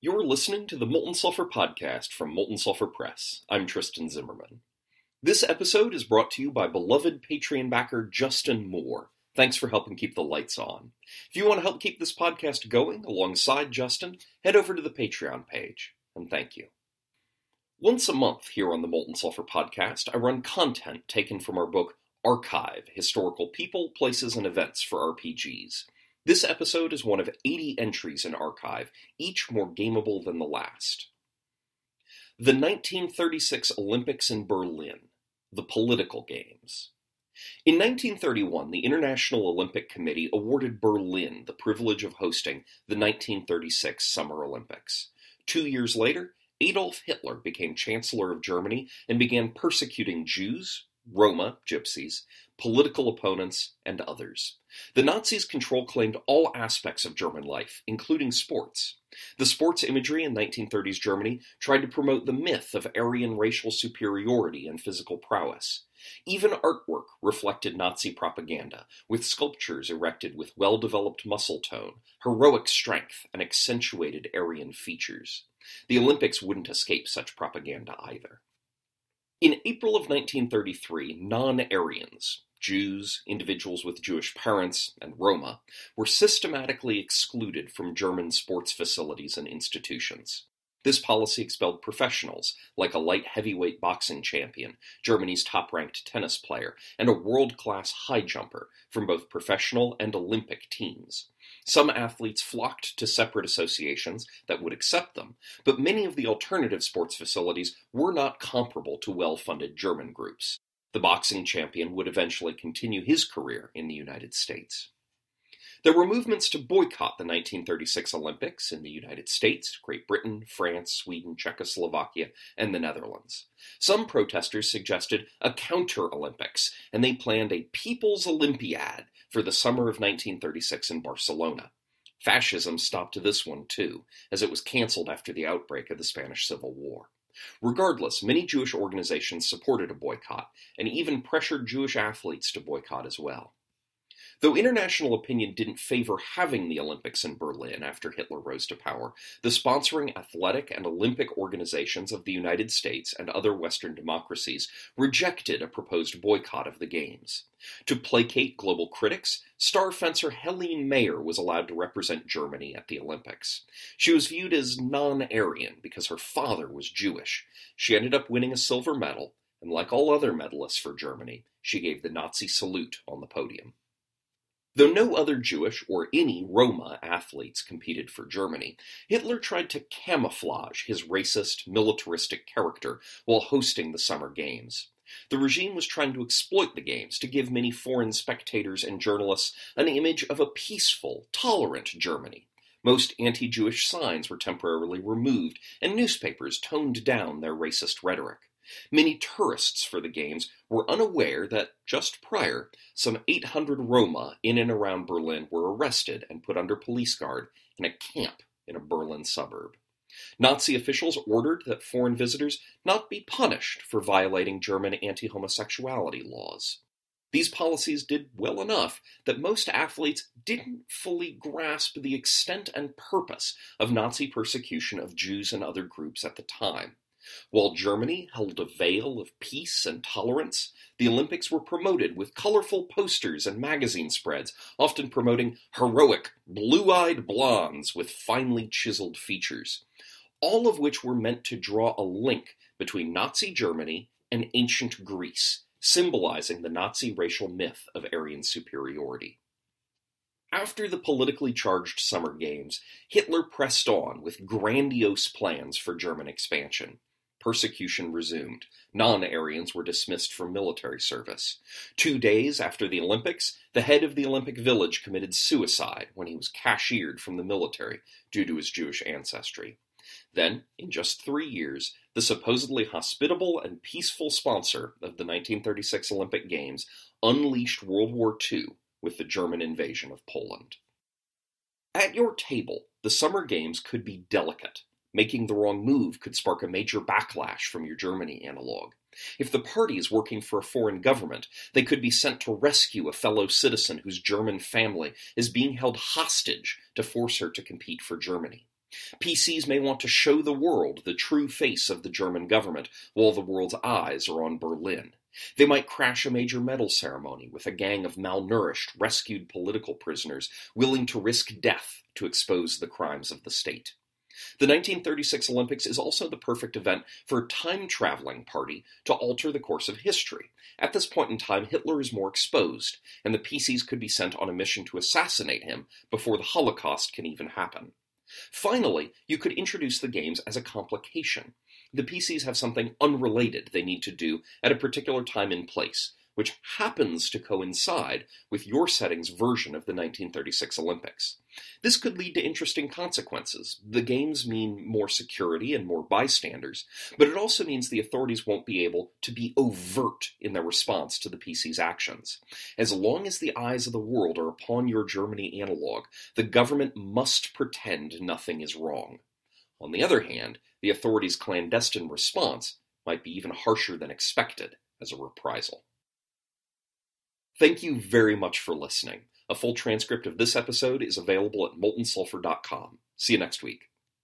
You're listening to the Molten Sulfur podcast from Molten Sulfur Press. I'm Tristan Zimmerman. This episode is brought to you by beloved Patreon backer Justin Moore. Thanks for helping keep the lights on. If you want to help keep this podcast going alongside Justin, head over to the Patreon page. And thank you. Once a month here on the Molten Sulfur podcast, I run content taken from our book Archive Historical People, Places, and Events for RPGs. This episode is one of 80 entries in Archive, each more gameable than the last. The 1936 Olympics in Berlin, the political games. In 1931, the International Olympic Committee awarded Berlin the privilege of hosting the 1936 Summer Olympics. Two years later, Adolf Hitler became Chancellor of Germany and began persecuting Jews, Roma, gypsies, political opponents, and others. The Nazis' control claimed all aspects of German life, including sports. The sports imagery in 1930s Germany tried to promote the myth of Aryan racial superiority and physical prowess. Even artwork reflected Nazi propaganda, with sculptures erected with well developed muscle tone, heroic strength, and accentuated Aryan features. The Olympics wouldn't escape such propaganda either. In April of 1933, non Aryans, Jews, individuals with Jewish parents, and Roma, were systematically excluded from German sports facilities and institutions. This policy expelled professionals, like a light heavyweight boxing champion, Germany's top ranked tennis player, and a world class high jumper, from both professional and Olympic teams. Some athletes flocked to separate associations that would accept them, but many of the alternative sports facilities were not comparable to well funded German groups. The boxing champion would eventually continue his career in the United States. There were movements to boycott the 1936 Olympics in the United States, Great Britain, France, Sweden, Czechoslovakia, and the Netherlands. Some protesters suggested a counter Olympics, and they planned a People's Olympiad for the summer of 1936 in Barcelona. Fascism stopped this one too, as it was canceled after the outbreak of the Spanish Civil War. Regardless, many Jewish organizations supported a boycott, and even pressured Jewish athletes to boycott as well. Though international opinion didn't favor having the Olympics in Berlin after Hitler rose to power, the sponsoring athletic and Olympic organizations of the United States and other Western democracies rejected a proposed boycott of the Games. To placate global critics, star fencer Helene Mayer was allowed to represent Germany at the Olympics. She was viewed as non Aryan because her father was Jewish. She ended up winning a silver medal, and like all other medalists for Germany, she gave the Nazi salute on the podium. Though no other Jewish or any Roma athletes competed for Germany, Hitler tried to camouflage his racist, militaristic character while hosting the Summer Games. The regime was trying to exploit the Games to give many foreign spectators and journalists an image of a peaceful, tolerant Germany. Most anti Jewish signs were temporarily removed, and newspapers toned down their racist rhetoric. Many tourists for the Games were unaware that, just prior, some 800 Roma in and around Berlin were arrested and put under police guard in a camp in a Berlin suburb. Nazi officials ordered that foreign visitors not be punished for violating German anti homosexuality laws. These policies did well enough that most athletes didn't fully grasp the extent and purpose of Nazi persecution of Jews and other groups at the time. While Germany held a veil of peace and tolerance, the Olympics were promoted with colorful posters and magazine spreads, often promoting heroic, blue eyed blondes with finely chiseled features, all of which were meant to draw a link between Nazi Germany and ancient Greece, symbolizing the Nazi racial myth of Aryan superiority. After the politically charged Summer Games, Hitler pressed on with grandiose plans for German expansion persecution resumed. Non Aryans were dismissed from military service. Two days after the Olympics, the head of the Olympic Village committed suicide when he was cashiered from the military due to his Jewish ancestry. Then, in just three years, the supposedly hospitable and peaceful sponsor of the 1936 Olympic Games unleashed World War II with the German invasion of Poland. At your table, the Summer Games could be delicate Making the wrong move could spark a major backlash from your Germany analog. If the party is working for a foreign government, they could be sent to rescue a fellow citizen whose German family is being held hostage to force her to compete for Germany. PCs may want to show the world the true face of the German government while the world's eyes are on Berlin. They might crash a major medal ceremony with a gang of malnourished, rescued political prisoners willing to risk death to expose the crimes of the state. The 1936 Olympics is also the perfect event for a time traveling party to alter the course of history. At this point in time, Hitler is more exposed, and the PCs could be sent on a mission to assassinate him before the Holocaust can even happen. Finally, you could introduce the games as a complication. The PCs have something unrelated they need to do at a particular time and place, which happens to coincide with your setting's version of the 1936 Olympics. This could lead to interesting consequences. The games mean more security and more bystanders, but it also means the authorities won't be able to be overt in their response to the PC's actions. As long as the eyes of the world are upon your Germany analog, the government must pretend nothing is wrong. On the other hand, the authorities' clandestine response might be even harsher than expected as a reprisal. Thank you very much for listening. A full transcript of this episode is available at moltensulfur.com. See you next week.